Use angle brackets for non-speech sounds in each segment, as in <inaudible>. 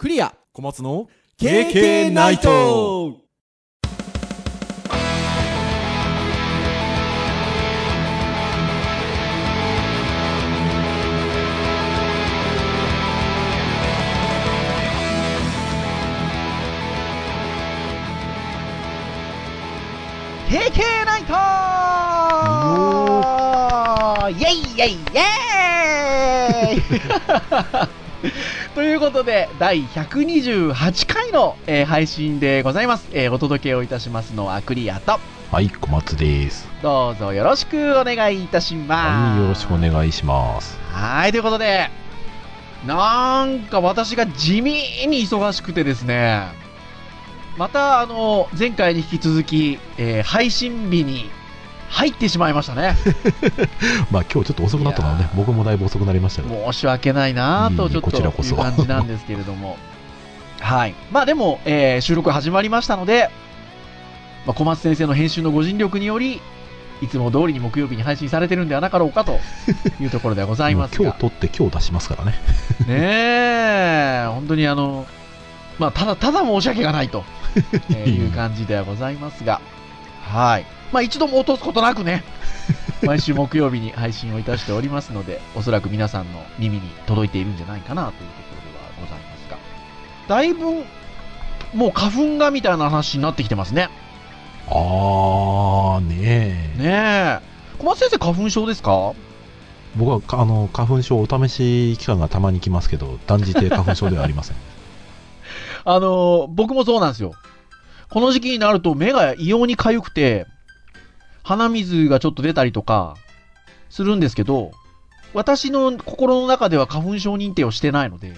クリア。小松の KK ナイト。平成ナイト。ー。イェイイェイイェイ <laughs> ということで、第128回の、えー配信でございます、えーお届けをいたしますのはクリアと、はい、小松です。どうぞよろしくお願いいたします。はい、よろしくお願いします。はい、ということで、なんか私が地味に忙しくてですね、またあの、前回に引き続き、えー配信日に入ってしまいましたね。<laughs> まあ今日ちょっと遅くなったのはね僕もだいぶ遅くなりましたけど。申し訳ないなぁと、ちょっとこちらこそいう感じなんですけれども。<laughs> はい。まあでも、えー収録始まりましたので、まあ、小松先生の編集のご尽力により、いつも通りに木曜日に配信されてるんではなかろうかと <laughs> いうところではございますが今日。撮って今日出しますからね。ねえ、本当にあの、まあ、ただただ申し訳がないと、えーいう感じではございますが、はい。まあ、一度も落とすことなくね、<laughs> 毎週木曜日に配信をいたしておりますので、おそらく皆さんの耳に届いているんじゃないかなというところではございますが、だいぶ、もう花粉がみたいな話になってきてますね。あー、ねえ。ねえ。小松先生、花粉症ですか？僕はかあの花粉症お試し期間がたまに来ますけど、断じて花粉症ではありません。<laughs> あのー僕もそうなんですよ。この時期になると目が異様に痒くて、鼻水がちょっと出たりとかするんですけど、私の心の中では花粉症認定をしてないので、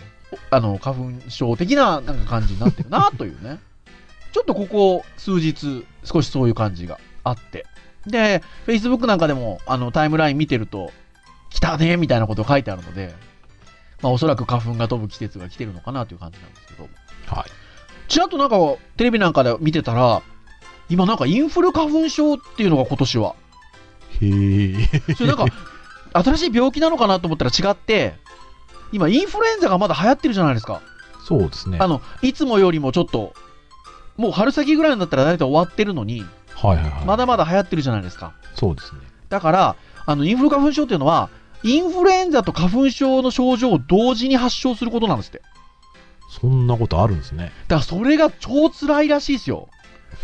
おあの、花粉症的ななんか感じになってるなというね。<laughs> ちょっとここ数日、少しそういう感じがあって。で、Facebook なんかでも、あの、タイムライン見てると、来たねみたいなこと書いてあるので、まあおそらく花粉が飛ぶ季節が来てるのかなという感じなんですけど。はい。ちらっとなんかテレビなんかで見てたら、今なんかインフル花粉症っていうのが今年は。へえ。それなんか、<laughs> 新しい病気なのかなと思ったら違って、今インフルエンザがまだ流行ってるじゃないですか。そうですね。あの、いつもよりもちょっと、もう春先ぐらいになったら大体終わってるのに、はいはいはい。まだまだ流行ってるじゃないですか。そうですね。だから、あの、インフル花粉症っていうのは、インフルエンザと花粉症の症状を同時に発症することなんですって。そんなことあるんですね。だからそれが超辛いらしいですよ。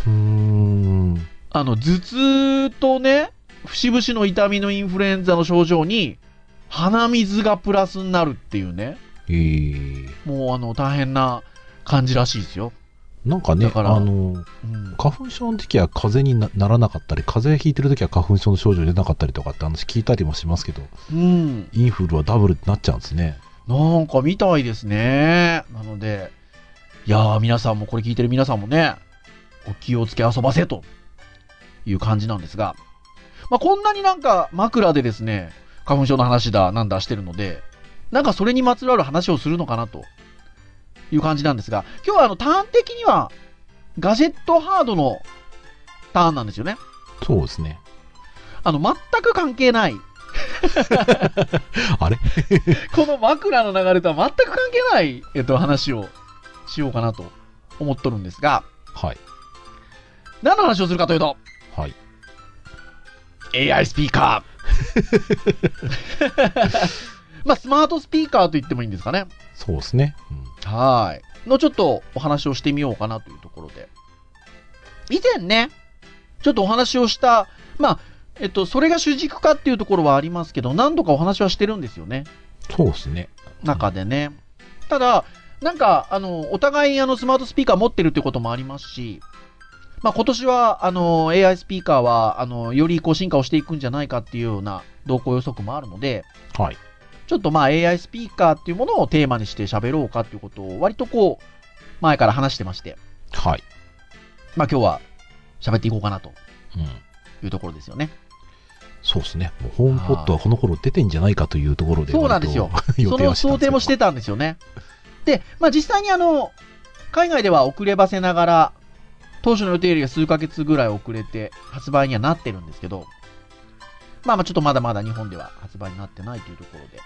うーん。あの、頭痛とね、節々の痛みのインフルエンザの症状に、鼻水がプラスになるっていうね、へえ。もうあの、大変な感じらしいですよ。なんかね、だからあの、うん。花粉症の時は風邪になならなかったり、風邪ひいてる時は花粉症の症状出なかったりとかって話聞いたりもしますけど、うん。インフルはダブルってなっちゃうんですね。なんかみたいですね。なので、いやー、皆さんも、これ聞いてる皆さんもね、お気をつけ遊ばせという感じなんですが、まあ、こんなになんか枕でですね、花粉症の話だ、なんだしてるので、なんかそれにまつわる話をするのかなという感じなんですが、今日はあの、ターン的には、ガジェットハードのターンなんですよね。そうですね。あの、全く関係ない、<laughs> あれ？<laughs> この枕の流れとは全く関係ない、えっと、話をしようかなと思っとるんですが、はい。何の話をするかというと、はい。AI スピーカー。<laughs> まあ、スマートスピーカーと言ってもいいんですかね。そうですね。うんはい。のちょっとお話をしてみようかなというところで。以前ね、ちょっとお話をした、まあ、えっと、それが主軸かっていうところはありますけど、何度かお話はしてるんですよね。そうですね。中でね。ただ、なんか、あの、お互い、あの、スマートスピーカー持ってるってこともありますし、まあ、今年は、あの、AI スピーカーは、あの、よりこう進化をしていくんじゃないかっていうような動向予測もあるので、はい。ちょっとまあ AI スピーカーっていうものをテーマにして喋ろうかっていうことを割とこう、前から話してまして、はい。まあ今日は喋っていこうかなとうん。いうところですよね。そうですね。もうホームポットはこの頃出てんじゃないかというところで、そうなんですよ <laughs> その想定もしてたんですよね。で、まあ実際にあの、海外では遅ればせながら、当初の予定よりは数ヶ月ぐらい遅れて発売にはなってるんですけど、まあまあちょっとまだまだ日本では発売になってないというところで。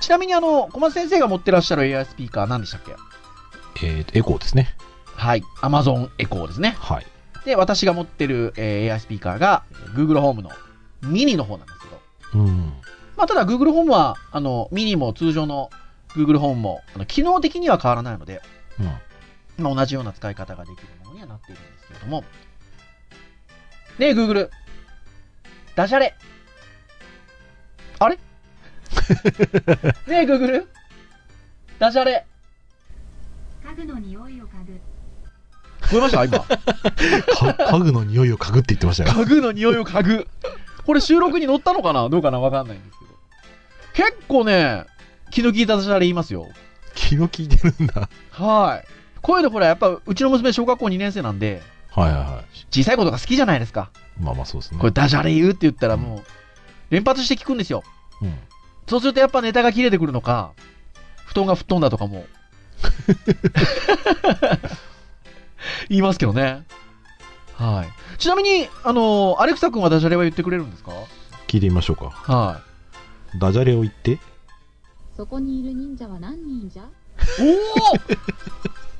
ちなみにあの、小松先生が持ってらっしゃる AI スピーカー何でしたっけ？えーと、エコーですね。はい。Amazon Echo ですね。はい。で、私が持ってる、えー AI スピーカーが Google ホームのミニの方なんですけど、うん。まあ、ただ Google ホームは、あの、ミニも通常の Google ホームも、あの機能的には変わらないので、うん。まあ、同じような使い方ができるものにはなっているんですけれども、ねえ、Google。ダジャレ。あれ？<laughs> ねえ、Google。ダジャレ。家具の匂いを嗅ぐ聞こえました？今。か <laughs> 家具の匂いを嗅ぐって言ってましたよ。家具の匂いを嗅ぐ。これ収録に載ったのかな？どうかな？わかんないんですけど。結構ね、気の利いたダジャレ言いますよ。気の利いてるんだ。はい。こういうのほら、やっぱうちの娘小学校2年生なんで、はいはいは小さいことが好きじゃないですか。い。まあまあそうですね。これダジャレ言うって言ったらもう、連発して聞くんですよ。うん。そうするとやっぱネタが切れてくるのか、布団が吹っ飛んだとかも。<laughs> 言いますけどね。はい。ちなみに、あのアレクサ君はダジャレは言ってくれるんですか？聞いてみましょうか。はダジャレを言って。そこにいる忍者は何人じゃ？い。おお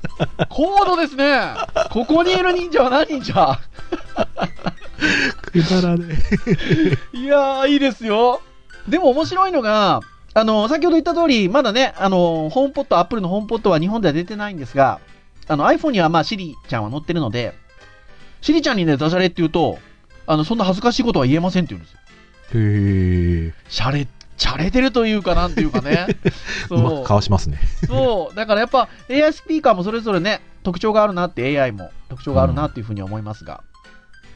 <laughs> 高度ですねここにいる忍者は何人じゃ？くだらね <laughs> いやー、いいですよ。でも面白いのが、あの、先ほど言った通り、まだね、あの、ホームポット、アップルのホームポットは日本では出てないんですが、あの、iPhone にはまあ、シリちゃんは載ってるので、シリちゃんにね、ダジャレって言うと、あの、そんな恥ずかしいことは言えませんって言うんですよ。へえ。シャレ、シャレてるというかなんていうかね。<laughs> うまくかわしますね。そう。だからやっぱ AI スピーカーもそれぞれね、特徴があるなって AI も特徴があるなっていうふうに思いますが、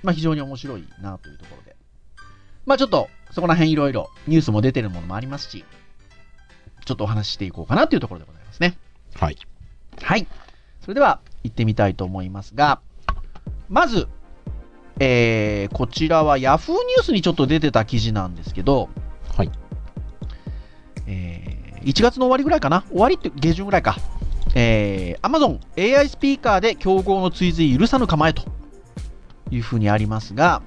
まあ非常に面白いなというところで。まあちょっとそこら辺いろいろニュースも出てるものもありますし、ちょっとお話ししていこうかなというところでございますね。はい。はい。それでは行ってみたいと思いますが、まず、えー、こちらは Yahoo ニュースにちょっと出てた記事なんですけど、はい。えー1月の終わりぐらいかな？終わりって下旬ぐらいか。えー、Amazon AI スピーカーで競合の追随許さぬ構えというふうにありますが、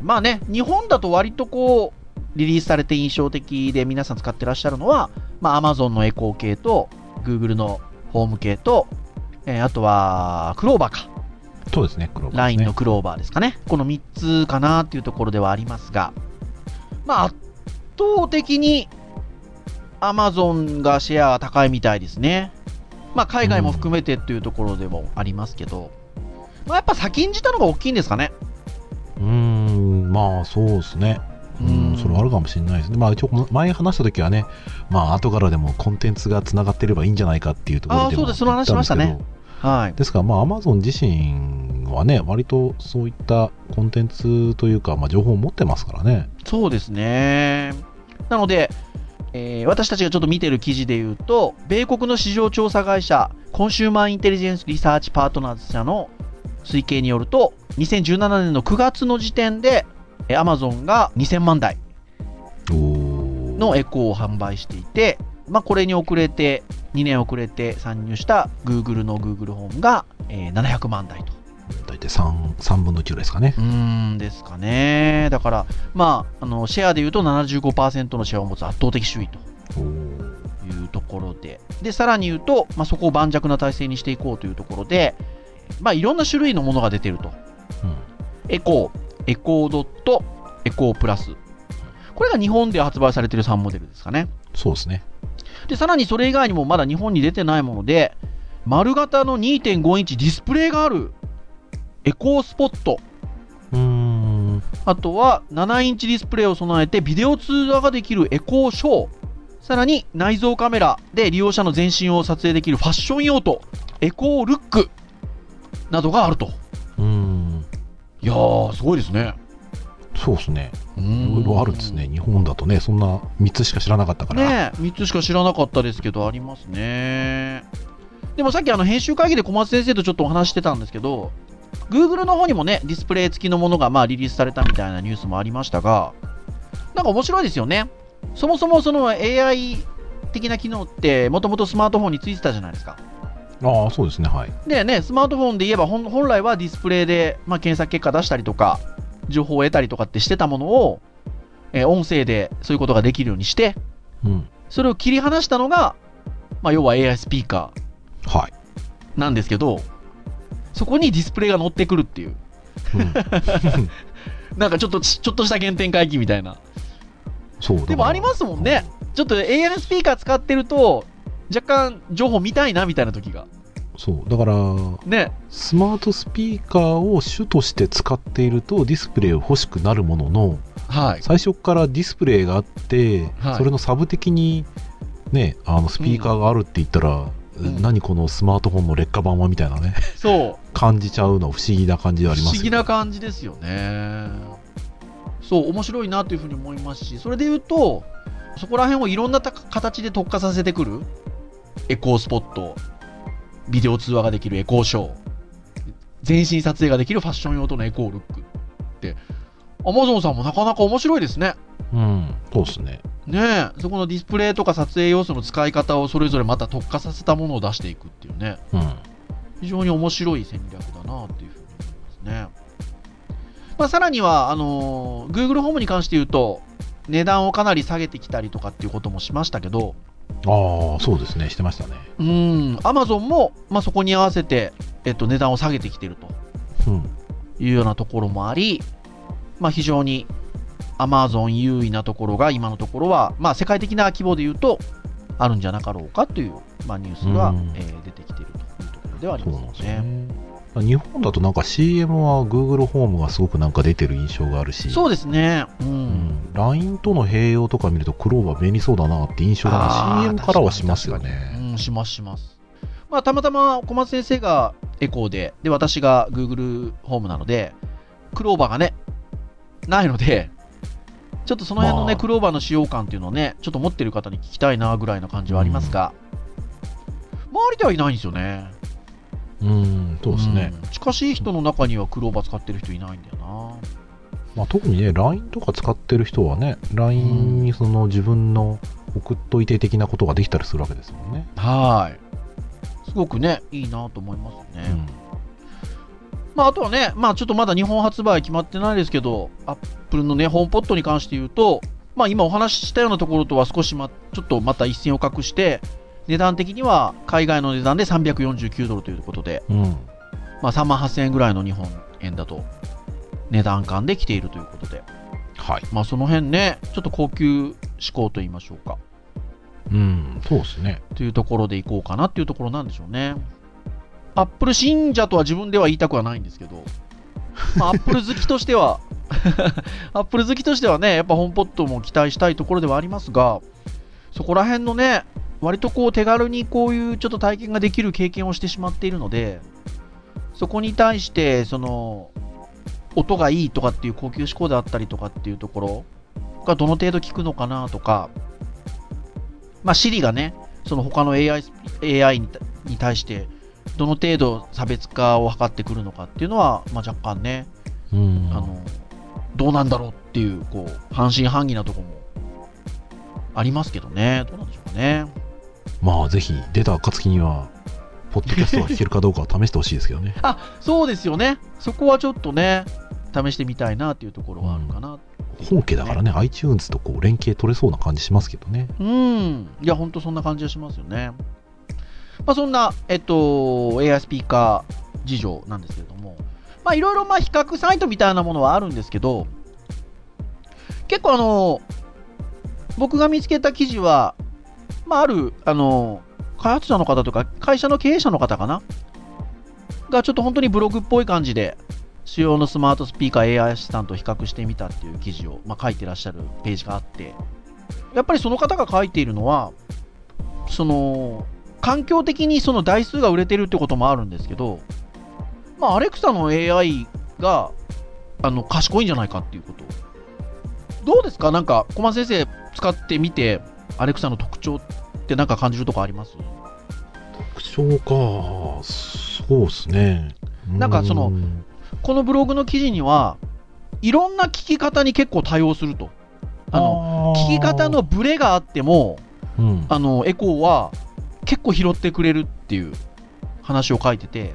まあね、日本だと割とこう、リリースされて印象的で皆さん使ってらっしゃるのは、まあ Amazon のエコー系と、Google のホーム系と、えーあとは、クローバーか。そうですね、黒、ね。LINE のクローバーですかね。この3つかなっていうところではありますが、まあ、圧倒的に Amazon がシェアが高いみたいですね。まあ、海外も含めてっていうところでもありますけど、まあ、やっぱ先んじたのが大きいんですかね。うーん、まあそうですね。ううんん、それはあるかもしれないですね。まあ一応前話した時はね、まあ後からでもコンテンツがつながってればいいんじゃないかっていうところでもあーそうですその話しましたねはい。ですから、まあ、アマゾン自身はね、割とそういったコンテンツというか、まあ、情報を持ってますからね。そうですね。なので、えー私たちがちょっと見てる記事で言うと、米国の市場調査会社、コンシューマーインテリジェンスリサーチパートナーズ社の推計によると、2017年の9月の時点で、えー Amazon が2000万台のエコーを販売していて、まあ、これに遅れて、2年遅れて参入した Google の Google ホームが、えー700万台と。大体 3, 3分の1ですかねう。ーんですかね。だから、まあ、あのシェアで言うと75%のシェアを持つ圧倒的首位というところで、で、さらに言うと、まあ、そこを盤石な体制にしていこうというところで、まあ、いろんな種類のものが出てると。うんエコー、エコードット、エコープラス。これが日本で発売されている3モデルですかね。そうですね。で、さらにそれ以外にもまだ日本に出てないもので、丸型の2.5インチディスプレイがあるエコースポット。うーん。あとは7インチディスプレイを備えてビデオ通話ができるエコーショー。さらに内蔵カメラで利用者の全身を撮影できるファッション用途、エコールックなどがあると。うーん。いやー、すごいですね。そうですね。いいろいろあるんですね。。日本だとね、そんな3つしか知らなかったから。ねえ、3つしか知らなかったですけど、ありますね。でもさっきあの編集会議で小松先生とちょっとお話ししてたんですけど、Google の方にもね、ディスプレイ付きのものがまあリリースされたみたいなニュースもありましたが、なんか面白いですよね。そもそもその AI 的な機能って、もともとスマートフォンについてたじゃないですか。ああ、そうですね。はい。でね、スマートフォンで言えば本本来はディスプレイで、まあ、検索結果出したりとか、情報を得たりとかってしてたものを、えー音声でそういうことができるようにして、うん。それを切り離したのが、まあ、要は AI スピーカはい。ーなんですけど、そこにディスプレイが乗ってくるっていう。うん <laughs> なんかちょっとち、ちょっとした原点回帰みたいな。そうでもありますもんね。ちょっと AR スピーカー使ってると、若干情報見たいなみたいな時が。そうだからね。スマートスピーカーを主として使っているとディスプレイを欲しくなるもののはい。最初からディスプレイがあって、はいそれのサブ的にねあのスピーカーがあるって言ったら、ん何このスマートフォンの劣化版はみたいなねそう。感じちゃうのは不思議な感じでありますよ不思議な感じですよね。そう、面白いなというふうに思いますし、それで言うと、そこら辺をいろんなた形で特化させてくる、エコースポット、ビデオ通話ができるエコーショー、全身撮影ができるファッション用とのエコールックって、アマゾンさんもなかなか面白いですね。うんそうですねねえ、そこのディスプレイとか撮影要素の使い方をそれぞれまた特化させたものを出していくっていうね。うん。非常に面白い戦略だなっていうふうに思いますね。まあ、さらには、あのー Google ホームに関して言うと、値段をかなり下げてきたりとかっていうこともしましたけど、ああそうですね。してましたね。うん、Amazon も、まあ、そこに合わせて、えっと、値段を下げてきてると。うん。いうようなところもあり、まあ、非常に Amazon 優位なところが今のところは、まあ、世界的な規模で言うと、あるんじゃなかろうかという、まあ、ニュースが、うんえー出てきているというところではありますよね。ね日本だとなんか CM は Google ホームがすごくなんか出てる印象があるしそうですね。う。うんん、LINE との併用とか見るとクローバー便利そうだなって印象があー CM からはしますよね。にうん、しますします。まあ、たまたま小松先生がエコーで、で、私が Google ホームなので、クローバーがね、ないので、ちょっとその辺のね、まあクローバーの使用感っていうのをね、ちょっと持ってる方に聞きたいなぐらいな感じはありますが、周りではいないんですよね。うん、そうですね。ん近しい人の中にはクローバー使ってる人いないんだよな。まあ、特にね、LINE とか使ってる人はね、LINE にその自分の送っといて的なことができたりするわけですもんね。はい。すごくね、いいなと思いますね。うんまあ、あとはね、まあ、ちょっとまだ日本発売決まってないですけど、アップルのね、ホームポットに関して言うと、まあ、今お話ししたようなところとは少しま、ちょっとまた一線を画して、値段的には海外の値段で349ドルということで、うん。まあ、3万8000円ぐらいの日本円だと、値段感で来ているということで、はい。まあ、その辺ね、ちょっと高級志向と言いましょうか、うん、そうですね。というところでいこうかなっていうところなんでしょうね。アップル信者とは自分では言いたくはないんですけど、まあ、アップル好きとしては、アップル好きとしてはね、やっぱホームポットも期待したいところではありますが、そこら辺のね、割とこう手軽にこういうちょっと体験ができる経験をしてしまっているので、そこに対して、その、音がいいとかっていう高級志向であったりとかっていうところがどの程度効くのかなとか、まあ、Siri がね、その他の AI, AI にに対して、どの程度差別化を図ってくるのかっていうのは、まあ、若干ね、うん。あの、どうなんだろうっていう、こう、半信半疑なとこもありますけどね。どうなんでしょうかね。まあ、ぜひ出た暁には、ポッドキャストが聞けるかどうかを試してほしいですけどね。<laughs> あ、そうですよね。そこはちょっとね、試してみたいなっていうところはあるかな。本家だからね、iTunes とこう連携取れそうな感じしますけどね。うん。いや、ほんとそんな感じがしますよね。まあ、そんな、えっと、AI スピーカー事情なんですけれども、まあ、いろいろ、まあ、比較サイトみたいなものはあるんですけど、結構あの、僕が見つけた記事は、まあ、ある、あの、開発者の方とか、会社の経営者の方かな？が、ちょっと本当にブログっぽい感じで、主要のスマートスピーカー AI アシスタント比較してみたっていう記事を、まあ、書いてらっしゃるページがあって、やっぱりその方が書いているのは、その、環境的にその台数が売れてるってこともあるんですけど、まあ、アレクサの AI が、あの、賢いんじゃないかっていうこと。どうですか？なんか、小松先生使ってみて、アレクサの特徴ってなんか感じるとこあります？特徴か、そうですね。なんかそのうんこのブログの記事には、いろんな聞き方に結構対応すると。あの、聞き方の、ブレがあっても、うん、あの、エコーは結構拾ってくれるっていう話を書いてて、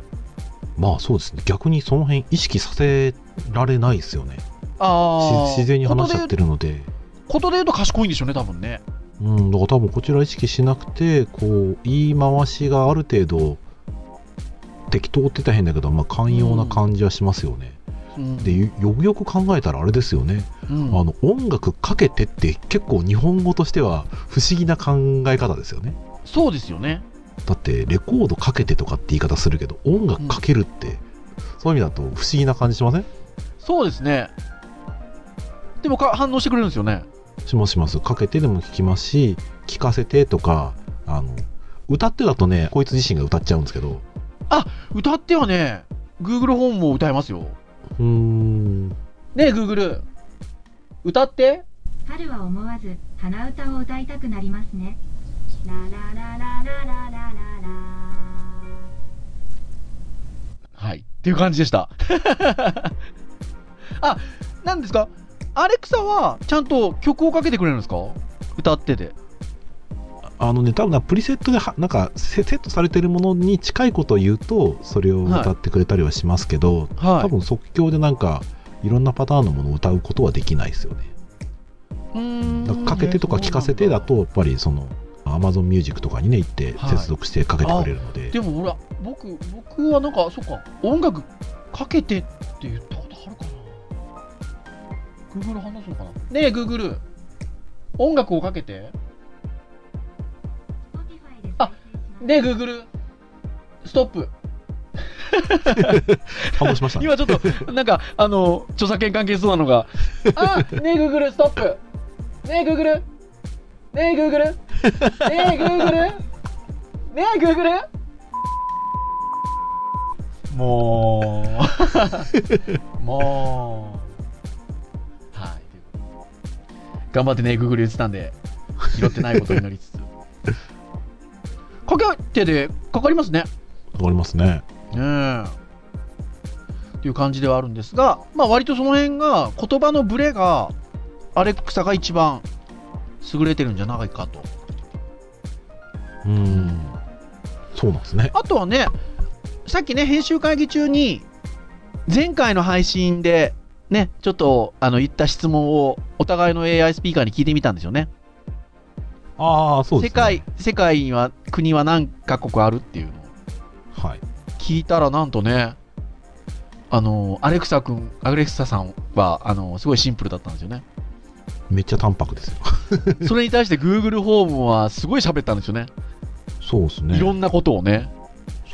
まあそうですね。逆にその辺意識させられないですよね。あし自然に話しちゃってる。るので。ことで言うと賢いんでしょうね、多分ね。うん、だから多分こちら意識しなくて、こう、言い回しがある程度、適当って言ったら変だけど、まあ、寛容な感じはしますよね、うんでよよくよく考えたらあれですよね、うんあの音楽かけてって結構日本語としては不思議な考え方ですよねそうですよね。だってレコードかけてとかって言い方するけど音楽かけるって、そういう意味だと不思議な感じしません？そうですね。でもか反応してくれるんですよね。しますしますかけてでも聞きますし聞かせてとかあの歌ってだとねこいつ自身が歌っちゃうんですけど歌ってはね、Google ホームも歌えますよ。うーんねえ、Google。歌って。春は思わず鼻歌を歌いたくなりますねはい。っていう感じでした。<laughs> あ、なんですか？アレクサはちゃんと曲をかけてくれるんですか？歌ってて。あのね多分なプリセットではなんかセセットされてるものに近いことを言うとそれを歌ってくれたりはしますけど、はい。多分即興でなんかいろんなパターンのものを歌うことはできないですよねうーんだからかけてとか聞かせてだとやっぱりその Amazon Music とかにね行ってはい接続してかけてくれるので、でもほら、僕、僕はなんか、そっか、音楽かけてって言ったことあるかな ?Google 話すのかなねえ、Google。音楽をかけて。あねえ、Google。ストップ。反応しましたね今ちょっと、なんか、あの、著作権関係そうなのが、あねえ、Google、ストップ。ねえ、Google。ねえ、Google。ねえ、Google。ねえ、Google。もう、<laughs> もう。はい。頑張ってね、Google 言ってたんで、拾ってないことになりつつ。かけてでかかりますね。わかりますねねえ。っていう感じではあるんですが、まあ割とその辺が言葉のブレがアレクサが一番優れてるんじゃないかと。うんそうなんですねあとはね、さっきね、編集会議中に前回の配信でね、ちょっとあの言った質問をお互いの AI スピーカーに聞いてみたんですよね。ああそうですね世界、世界には国は何カ国あるっていうのをはい聞いたらなんとね、あの、アレクサ君、アレクサさんは、あの、すごいシンプルだったんですよね。めっちゃ淡白ですよ <laughs> それに対して Google ホームはすごい喋ったんですよね。そうですねいろんなことをね。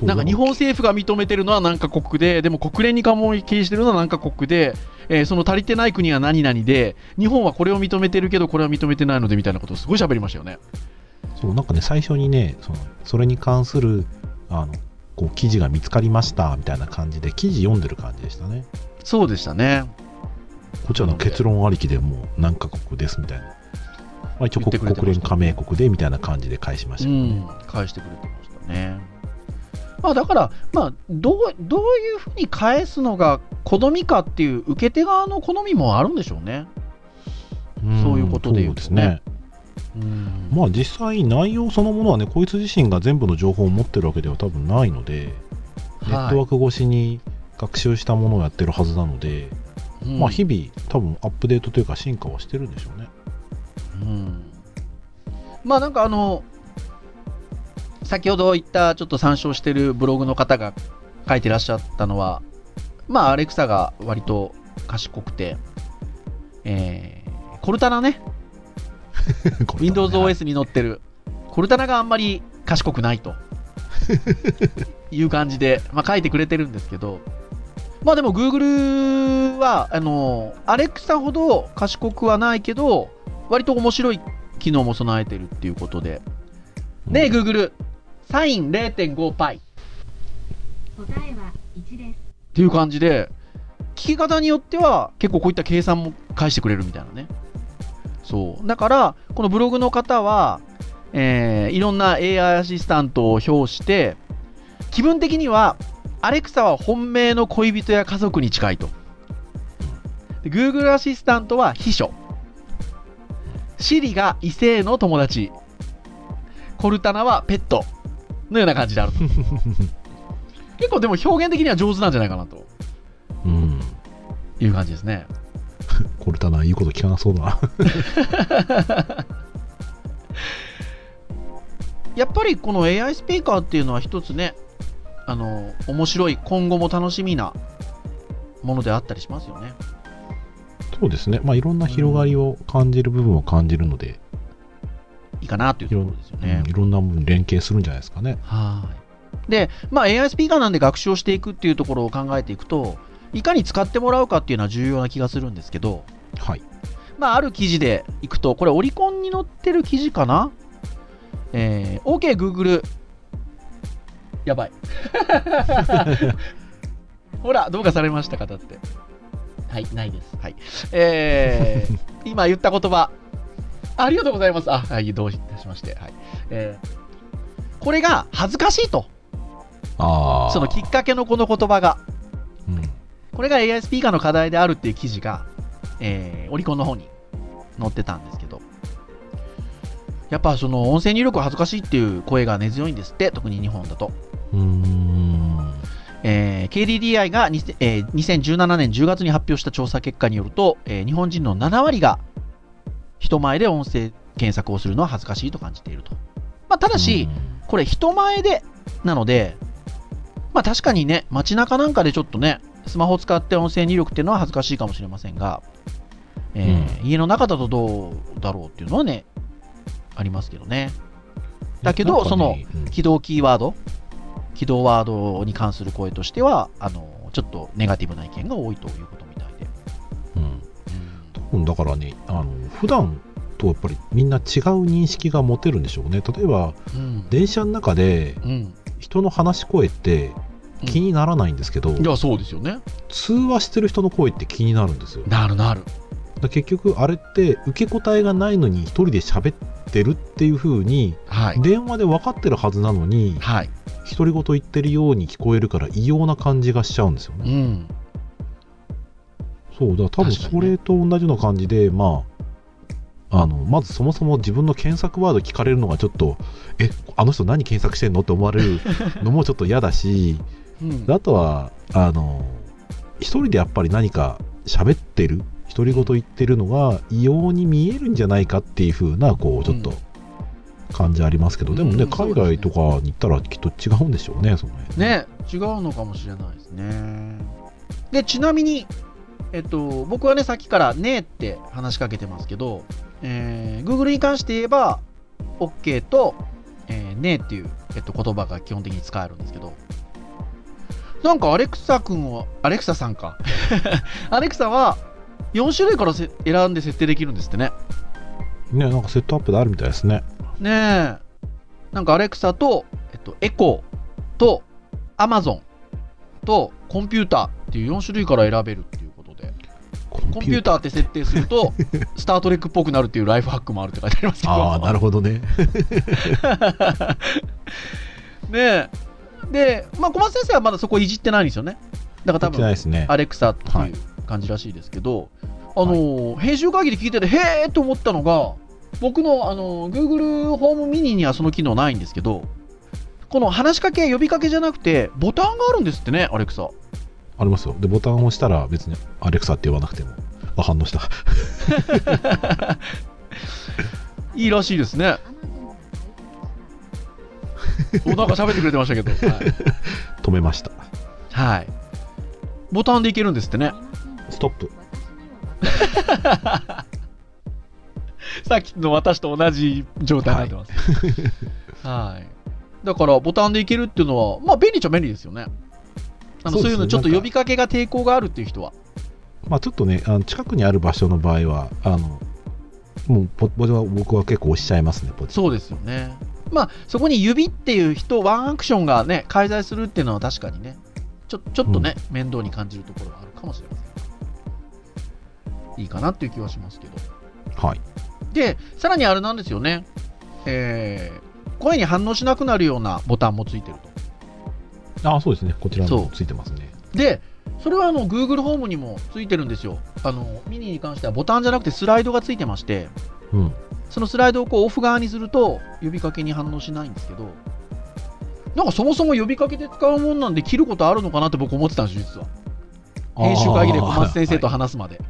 なんか日本政府が認めてるのは何カ国で、でも国連に関係してるのは何カ国で、えーその足りてない国は何々で、日本はこれを認めてるけど、これは認めてないのでみたいなことをすごい喋りましたよね。そうなんかね最初にねそのそれに関するあのこう記事が見つかりましたみたいな感じで記事読んでる感じでしたねそうでしたね。こちらの結論ありきでもう何カ国ですみたいな、まあ、一応国連加盟国でみたいな感じで返しましたね、うん、返してくれてましたね。まあだから、まあ、どうどういうふうに返すのが好みかっていう受け手側の好みもあるんでしょうね。んそういうことで言うとね。うん。まあ実際内容そのものはねこいつ自身が全部の情報を持ってるわけでは多分ないので、ネットワーク越しに学習したものをやってるはずなので、うん。まあ日々多分アップデートというか進化はしてるんでしょうね。うん。まあなんかあの、先ほど言ったちょっと参照してるブログの方が書いてらっしゃったのは、まあアレクサが割と賢くて、えー、コルタナね、これ多分ね WindowsOS に載ってる、コルタナがあんまり賢くないという感じで、まあ、書いてくれてるんですけど、まあでも Google は、あの、Alexa ほど賢くはないけど、割と面白い機能も備えてるっていうことで、ねえ Google、サイン 0.5π っ答えは1です。ていう感じで、聞き方によっては結構こういった計算も返してくれるみたいなね。そう。だから、このブログの方は、えーいろんな AI アシスタントを表して、気分的には、アレクサは本命の恋人や家族に近いと。で Google アシスタントは秘書。シリが異性の友達。コルタナはペット。のような感じであると。<laughs> 結構でも表現的には上手なんじゃないかなとうんいう感じですね。<laughs> コルタナ言うこと聞かなそうだな <laughs> やっぱりこの AI スピーカーっていうのは一つね、あの、面白い、今後も楽しみなものであったりしますよね。そうですね。まあ、いろんな広がりを感じる部分を感じるので、いいかなというところですよねうん。いろんな部分連携するんじゃないですかね。はい。で、まあ AI スピーカーなんで学習をしていくっていうところを考えていくと、いかに使ってもらうかっていうのは重要な気がするんですけど、はい。まあある記事でいくと、これオリコンに載ってる記事かな？えー、OK Google。やばい。<laughs> ほら、どうかされましたかだって。はい、ないです。はい。えー、<laughs> 今言った言葉。ありがとうございます。あ、はい、どういたしまして。はい。えー、これが恥ずかしいと。ああ。そのきっかけのこの言葉が。うん。これが AI スピーカーの課題であるっていう記事が、えー、オリコンの方に載ってたんですけど、やっぱその音声入力は恥ずかしいっていう声が根強いんですって、特に日本だと。えー KDDI がえー2017年10月に発表した調査結果によると、えー日本人の7割が人前で音声検索をするのは恥ずかしいと感じていると。まあ、ただし、これ人前でなので、まあ確かにね、街中なんかでちょっとね、スマホ使って音声入力っていうのは恥ずかしいかもしれませんが、えー家の中だとどうだろうっていうのはね、ありますけどね。だけど、そのうん起動キーワード、起動ワードに関する声としては、あの、ちょっとネガティブな意見が多いということみたいで。うん多分だからね、あの普段とやっぱりみんな違う認識が持てるんでしょうね。例えば、うん。電車の中でうん。人の話し声って気にならないんですけど、いや、そうですよね。通話してる人の声って気になるんですよ。なるなる。ら結局あれって受け答えがないのに一人で喋ってるっていう風にはい。電話で分かってるはずなのにはい。独り言言ってるように聞こえるから異様な感じがしちゃうんですよね。うん。そうだから多分それと同じような感じで、まああのまずそもそも自分の検索ワード聞かれるのがちょっとえあの人何検索してんのって思われるのもちょっと嫌だしうんであとはあの一人でやっぱり何か喋ってる独り言言ってるのが異様に見えるんじゃないかっていう風なこうちょっと感じありますけど、うん。でもね、うん海外とかに行ったらきっと違うんでしょうねその辺ね、違うのかもしれないですね。で、ちなみに、えっと、僕はね、さっきからねって話しかけてますけど、えー Google に関して言えば、OK と、えーねっていう、えっと、言葉が基本的に使えるんですけど、なんかアレクサ君は、アレクサさんか。<laughs> アレクサは、4種類からせ選んで設定できるんですってね。ねなんかセットアップであるみたいですねねえ。なんかアレクサと、えっと、エコーと、アマゾンと、コンピューターっていう4種類から選べるっていうことで、ココンピューターって設定すると、<laughs> スタートレックっぽくなるっていうライフハックもあるって書いてありますけど。ああなるほどね <laughs> ねえ。で、まあ、小松先生はまだそこいじってないんですよね。だから多分ねアレクサってはいいう感じらしいですけど、あの、編集会議で聞いてて、へーと思ったのが、僕の、あの、Google ホームミニにはその機能ないんですけど、この話しかけ、呼びかけじゃなくて、ボタンがあるんですってね、アレクサ。ありますよ。で、ボタンを押したら別にアレクサって呼ばなくても。あ、反応した。いいらしいですね。<laughs> おなんか喋ってくれてましたけど。はい。<laughs> 止めました。はい、ボタンでいけるんですってね。ストップ。<laughs> さっきの私と同じ状態になってます。はい。だから、ボタンでいけるっていうのは、まあ、便利っちゃ便利ですよね。あのそううそですねいうのちょっと呼びかけが抵抗があるっていう人は。まあちょっとね、あの近くにある場所の場合は、あの、もうポポジは僕は結構押しちゃいますね。そうですよね。まあ、そこに指っていう人、ワンアクションがね、介在するっていうのは確かにね、ちょちょっとね、面倒に感じるところがあるかもしれません。いいかなっていう気はしますけど。はい。で、さらにあれなんですよね。えー声に反応しなくなるようなボタンもついてると。あ、そうですね。こちらもついてますね。で、それはあの Google ホームにもついてるんですよ。あのミニに関してはボタンじゃなくてスライドがついてまして、うん。そのスライドをこうオフ側にすると呼びかけに反応しないんですけど、なんかそもそも呼びかけで使うもんなんで切ることあるのかなって僕思ってたんですよ、実は。編集会議で小松先生と話すまで。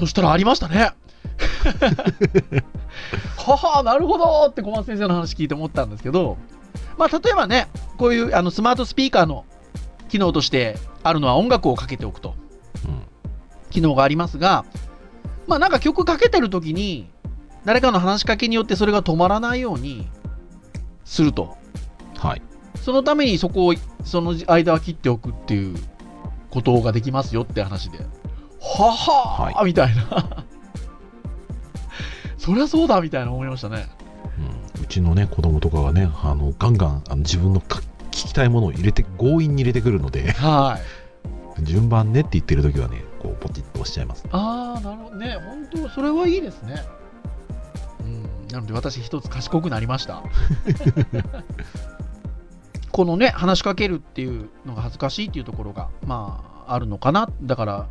そしたらありましたね。<laughs> ははなるほどって小松先生の話聞いて思ったんですけど、まあ、例えばね、こういうあのスマートスピーカーの機能としてあるのは音楽をかけておくと、うん機能がありますが、まあなんか曲かけてるときに、誰かの話しかけによってそれが止まらないようにすると。はい。そのためにそこを、その間は切っておくっていうことができますよって話で。ははー、はみたいな。<laughs> そりゃそうだみたいな思いましたね。うん、うちのね、子供とかがね、あのガンガンあの自分のか聞きたいものを入れて、強引に入れてくるので、はい。<laughs> 順番ねって言ってる時はね、こうポチッと押しちゃいます。ああ、なるほどね。本当、それはいいですね。うん。なので、私一つ賢くなりました。<laughs> このね、話しかけるっていうのが恥ずかしいっていうところが、まあ、あるのかな。だから、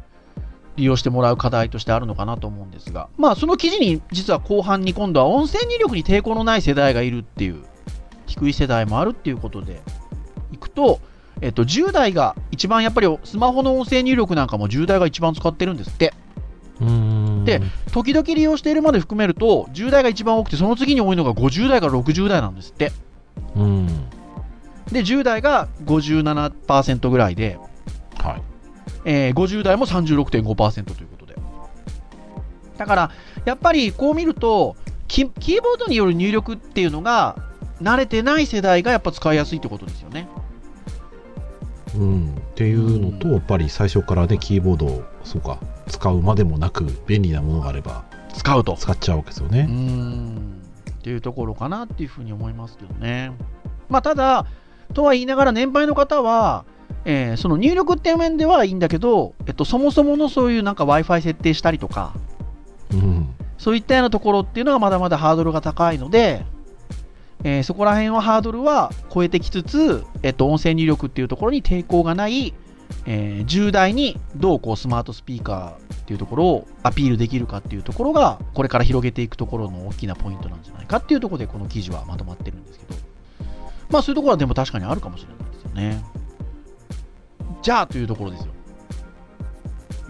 利用してもらう課題としてあるのかなと思うんですが、まあ、その記事に実は後半に今度は音声入力に抵抗のない世代がいるっていう、低い世代もあるっていうことでいくと、えっと、10代が一番やっぱりスマホの音声入力なんかも10代が一番使ってるんですって。で時々利用しているまで含めると、10代が一番多くて、その次に多いのが50代から60代なんですって。うん。で、10代が57%ぐらいで、はい。えー50代も36.5%ということで。だから、やっぱりこう見るとキ、キーボードによる入力っていうのが、慣れてない世代がやっぱ使いやすいってことですよね。うん。っていうのと、やっぱり最初からね、キーボードを、そうか、使うまでもなく、便利なものがあれば、使うと。使っちゃうわけですよね。んっていうところかなっていうふうに思いますけどね。まあ、ただ、とは言いながら年配の方は、えーその入力っていう面ではいいんだけど、えっと、そもそものそういうなんか Wi-Fi 設定したりとか、うん。そういったようなところっていうのがまだまだハードルが高いので、えーそこら辺はハードルは超えてきつつ、えっと、音声入力っていうところに抵抗がない、えー10代にどうこうスマートスピーカーっていうところをアピールできるかっていうところが、これから広げていくところの大きなポイントなんじゃないかっていうところでこの記事はまとまってるんですけど、まあそういうところはでも確かにあるかもしれないですよね。じゃあというところですよ。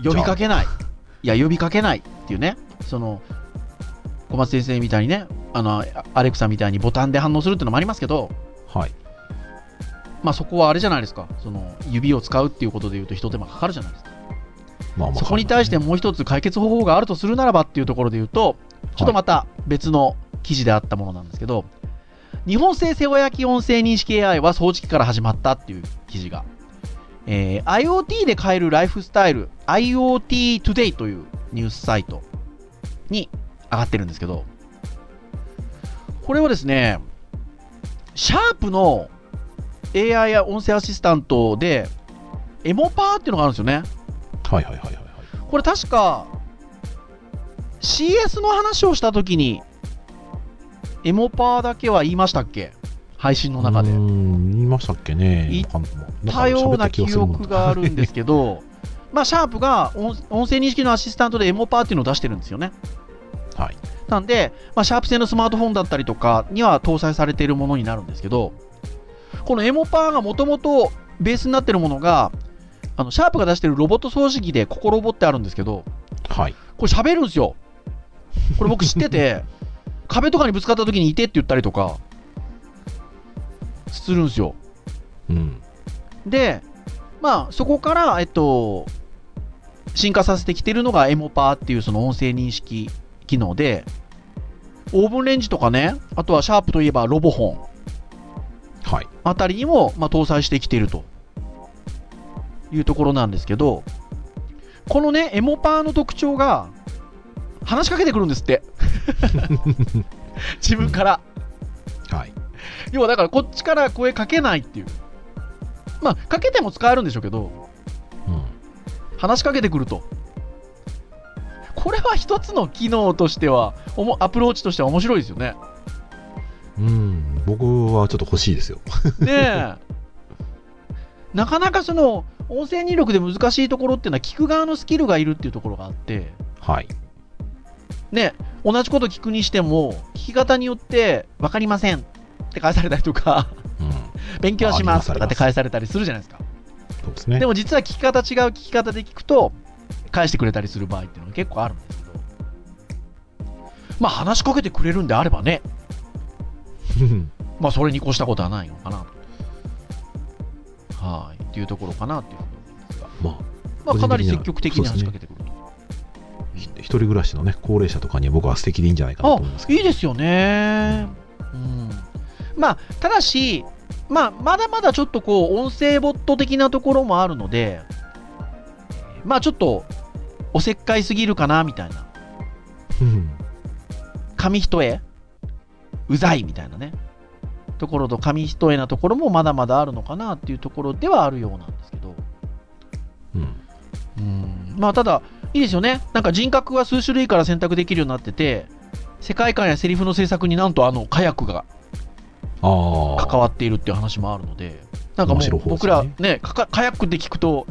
呼びかけない。いや、呼びかけないっていうね、その、小松先生みたいにね、あの、あアレクサみたいにボタンで反応するっていうのもありますけど、はい。まあそこはあれじゃないですか、その指を使うっていうことで言うと、一手間かかるじゃないですか。まあまあ、そこに対してもう一つ解決方法があるとするならばっていうところで言うと、ちょっとまた別の記事であったものなんですけど、日本製世話焼き音声認識 AI は掃除機から始まったっていう記事が、えー IoT で変えるライフスタイル、IoT Today というニュースサイトに上がってるんですけど、これはですね、シャープの AI や音声アシスタントで、エモパーっていうのがあるんですよね。はいはいはいはいはい。これ確か CS の話をしたときにエモパーだけは言いましたっけ？配信の中で言いましたっけね。言ったような記憶があるんですけど <laughs> まあシャープが音音声認識のアシスタントでエモパーっていうのを出してるんですよねはい。なんで、まあ、シャープ製のスマートフォンだったりとかには搭載されているものになるんですけどこのエモパーがもともとベースになってるものがあのシャープが出してるロボット掃除機でココロボってあるんですけどはい。これ喋るんですよ。これ僕知ってて、<laughs> 壁とかにぶつかった時にいてって言ったりとか、するんですよ。うん。で、まあそこから、えっと、進化させてきてるのがエモパーっていうその音声認識機能で、オーブンレンジとかね、あとはシャープといえばロボホンはい。あたりにも、まあ、搭載してきているというところなんですけど、このね、エモパーの特徴が、話しかけてくるんですって。<laughs> 自分から。はい。要はだからこっちから声かけないっていう。まあ、かけても使えるんでしょうけど、うん。話しかけてくると。これは一つの機能としては、おもアプローチとしては面白いですよね。うん。僕はちょっと欲しいですよ。ねえ。<laughs> なかなかその、音声入力で難しいところっていうのは聞く側のスキルがいるっていうところがあって、はい。ね、同じこと聞くにしても、聞き方によって分かりませんって返されたりとか、うん。勉強しますとかって返されたりするじゃないですか。そうですね。でも実は聞き方違う聞き方で聞くと、返してくれたりする場合っていうのが結構あるんですけど、まあ話しかけてくれるんであればね、う <laughs> んまあ、それに越したことはないのかなと。はい。っていうところかなっていうふうに思うんですが。まあ、まあ、かなり積極的に話しかけてくると。ひ一人暮らしのね、高齢者とかには僕は素敵でいいんじゃないかなと思います。いいですよね。うん。まあ、ただし、まあ、まだまだちょっとこう、音声ボット的なところもあるので、まあ、ちょっと、おせっかいすぎるかな、みたいな。うん紙一重？うざい？みたいなね。ところと紙一重なところもまだまだあるのかなっていうところではあるようなんですけど。うんうん。まあ、ただ、いいですよね。なんか人格が数種類から選択できるようになってて、世界観やセリフの制作になんとあの、火薬が。関わっているっていう話もあるので、なんかもう僕らね、かか火薬って聞くと、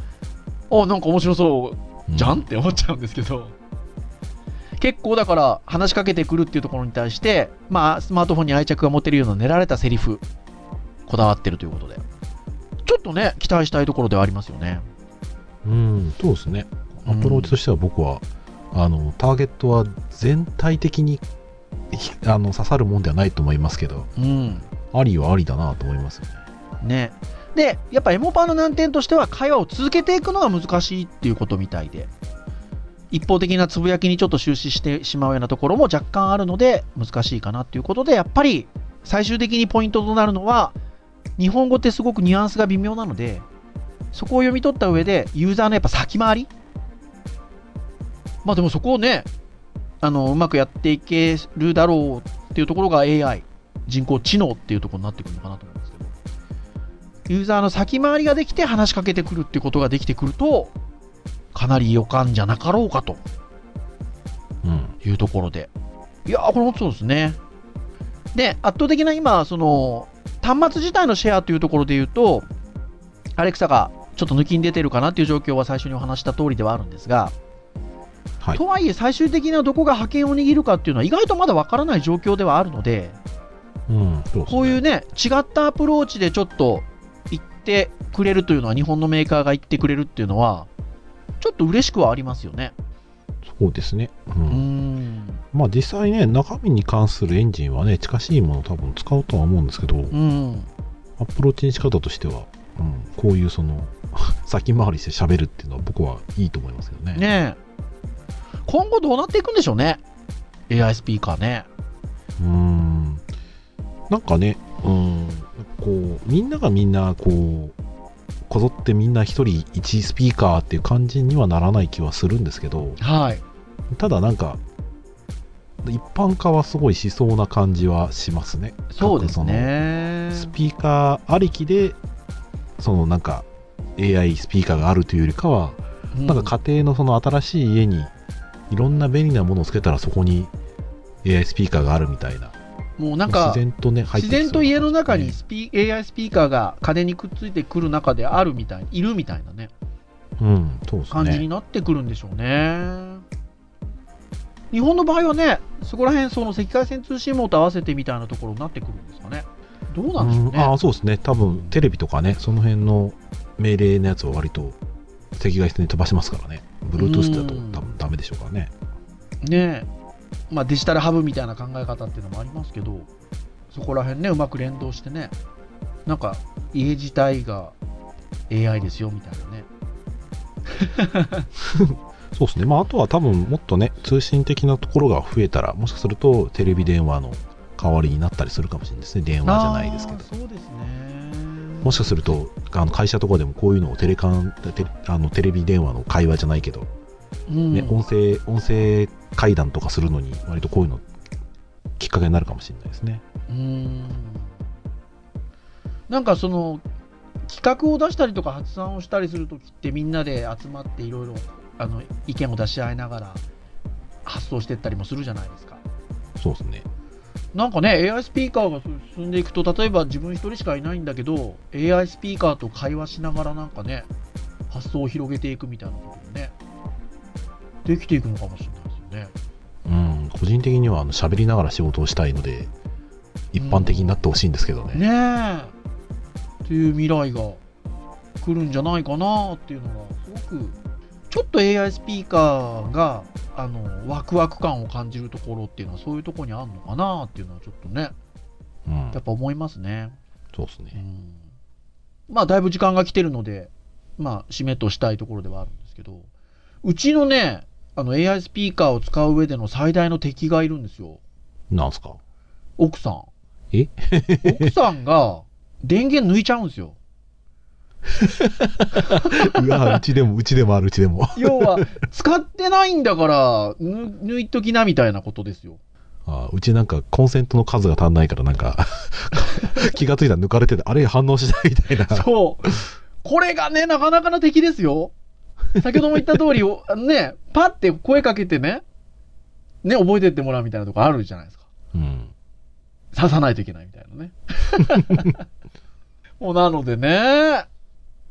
あ、なんか面白そうじゃんって思っちゃうんですけど、結構だから話しかけてくるっていうところに対して、まあ、スマートフォンに愛着が持てるような練られたセリフ、こだわってるということで、ちょっとね、期待したいところではありますよね。うん、そうですね。アプローチとしては僕は、あの、ターゲットは全体的にひあの刺さるもんではないと思いますけど、うん。ありはありだなと思いますよね。ね。で、やっぱエモパの難点としては、会話を続けていくのが難しいっていうことみたいで、一方的なつぶやきにちょっと終始してしまうようなところも若干あるので、難しいかなっていうことで、やっぱり最終的にポイントとなるのは、日本語ってすごくニュアンスが微妙なので、そこを読み取った上で、ユーザーのやっぱ先回りまあでもそこをね、あの、うまくやっていけるだろうっていうところが AI、人工知能っていうところになってくるのかなと思うんですけど。ユーザーの先回りができて話しかけてくるっていうことができてくると、かなり予感じゃなかろうかとうん。いうところで。いやー、これ本当そうですね。で、圧倒的な今、その、端末自体のシェアというところで言うと、アレクサがちょっと抜きに出てるかなっていう状況は最初にお話した通りではあるんですが、はいと。はいえ最終的などこが覇権を握るかっていうのは意外とまだわからない状況ではあるので、うん、そうね。こういうね、違ったアプローチでちょっと言ってくれるというのは、日本のメーカーが言ってくれるっていうのは、ちょっと嬉しくはありますよね。そうですね。う。うーん。ん。まあ実際ね、中身に関するエンジンはね、近しいものを多分使うとは思うんですけど、うん。アプローチの仕方としては、うん、こういうその、<laughs> 先回りして喋るっていうのは僕はいいと思いますけどね。ねえ。今後どうなっていくんでしょうね。AI スピーカーね。うーん。なんかね、うん、こう、みんながみんな、こう、こぞってみんな一人一スピーカーっていう感じにはならない気はするんですけど、はい。ただなんか、一般化はすごいしそうな感じはしますね。そうです各ね。スピーカーありきで、そのなんか AI スピーカーがあるというよりかは、うなんか家庭のその新しい家にいろんな便利なものをつけたらそこに AI スピーカーがあるみたいな。もうなんか自、然とね、自然と家の中にスピ AI スピーカーが家電にくっついてくる中であるみたい、いるみたいなね、うん、そうです感じにね。なってくるんでしょうね。日本の場合はね、そこら辺、その赤外線通信網と合わせてみたいなところになってくるんですかね。どうなんでしょうね。うんああ、そうですね。多分テレビとかね、その辺の命令のやつは割と赤外線に飛ばしますからね。Bluetooth だとうん多分ダメでしょうからね。ねえ、まあ、デジタルハブみたいな考え方っていうのもありますけど、そこら辺ね、うまく連動してね、なんか家自体が AI ですよみたいなね。<laughs> そうですね。まあ、あとは多分もっとね、通信的なところが増えたら、もしかするとテレビ電話の代わりになったりするかもしれないですね。電話じゃないですけどそうですね。もしかすると、あの会社とかでもこういうのをテレカンテあのテレビ電話の会話じゃないけど、うんね音声音声会談とかするのに、割とこういうのきっかけになるかもしれないですね。うーんなんかその企画を出したりとか発案をしたりするときってみんなで集まっていろいろあの意見を出し合いながら発想していったりもするじゃないですか。そうですね。なんかね AI スピーカーが進んでいくと例えば自分一人しかいないんだけど AI スピーカーと会話しながらなんかね発想を広げていくみたいなこともねできていくのかもしれないね。うん、個人的にはあの喋りながら仕事をしたいので、一般的になってほしいんですけどね。ねえっていう未来が来るんじゃないかなっていうのがすごくちょっと AI スピーカーがあのワクワク感を感じるところっていうのはそういうところにあるのかなっていうのはちょっとねうんやっぱ思いますね。そうですね。うんまあ、だいぶ時間が来てるので、まあ、締めとしたいところではあるんですけど、うちのね、あの AI スピーカーを使う上での最大の敵がいるんですよ。なんすか？奥さん。え？奥さんが電源抜いちゃうんですよ。<laughs> うわ、うちでも、うちでもある、うちでも。<laughs> 要は、使ってないんだから、ぬ抜いときなみたいなことですよ。あうちなんかコンセントの数が足んないからなんか <laughs> 気がついたら抜かれててあれ反応しないみたいなそう。これがね、なかなかの敵ですよ。先ほども言った通り、おね、パって声かけてね、ね、覚えてってもらうみたいなとこあるじゃないですか。うん刺さないといけないみたいなね。<laughs> もうなのでね、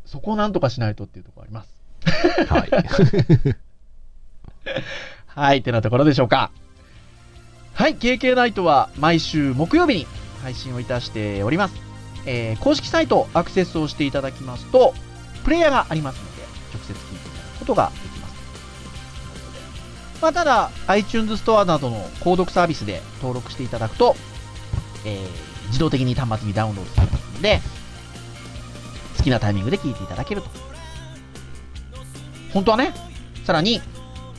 そこをなんとかしないとっていうところあります。はい <laughs> はい、ってなところでしょうか。はい、KK ナイトは毎週木曜日に配信をいたしております。えー公式サイトアクセスをしていただきますと、プレイヤーがありますので、ことができます。まあ、ただ、iTunes ストアなどの購読サービスで登録していただくと、えー自動的に端末にダウンロードされますので、好きなタイミングで聞いていただけると。本当はね、さらに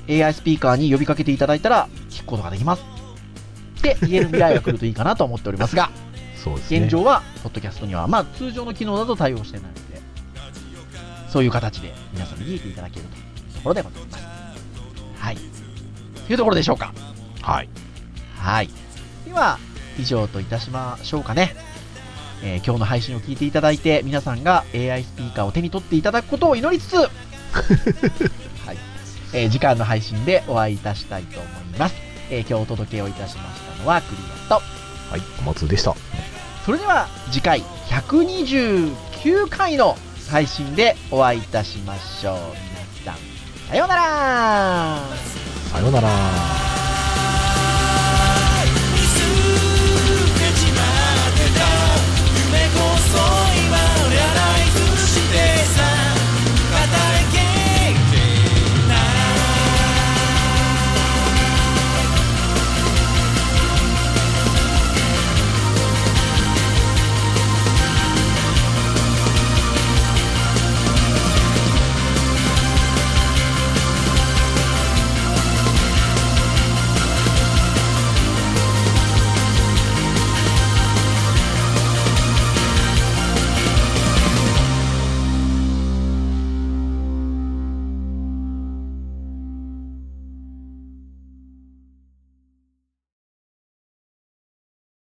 AI スピーカーに呼びかけていただいたら聞くことができます。って言える未来が来るといいかなと思っておりますが、<laughs> そうですね現状は、ポッドキャストには、まあ、通常の機能だと対応してないそういう形で皆さんに聞いていただけるというところでございます。はい。というところでしょうか。はいはい。では、以上といたしましょうかね。えー今日の配信を聞いていただいて、皆さんが AI スピーカーを手に取っていただくことを祈りつつ、<laughs> はい。えー次回の配信でお会いいたしたいと思います。えー今日お届けをいたしましたのはクリアと、はいお松でしたそれでは次回129回の配信でお会いいたしましょう。皆さん、さようならさようなら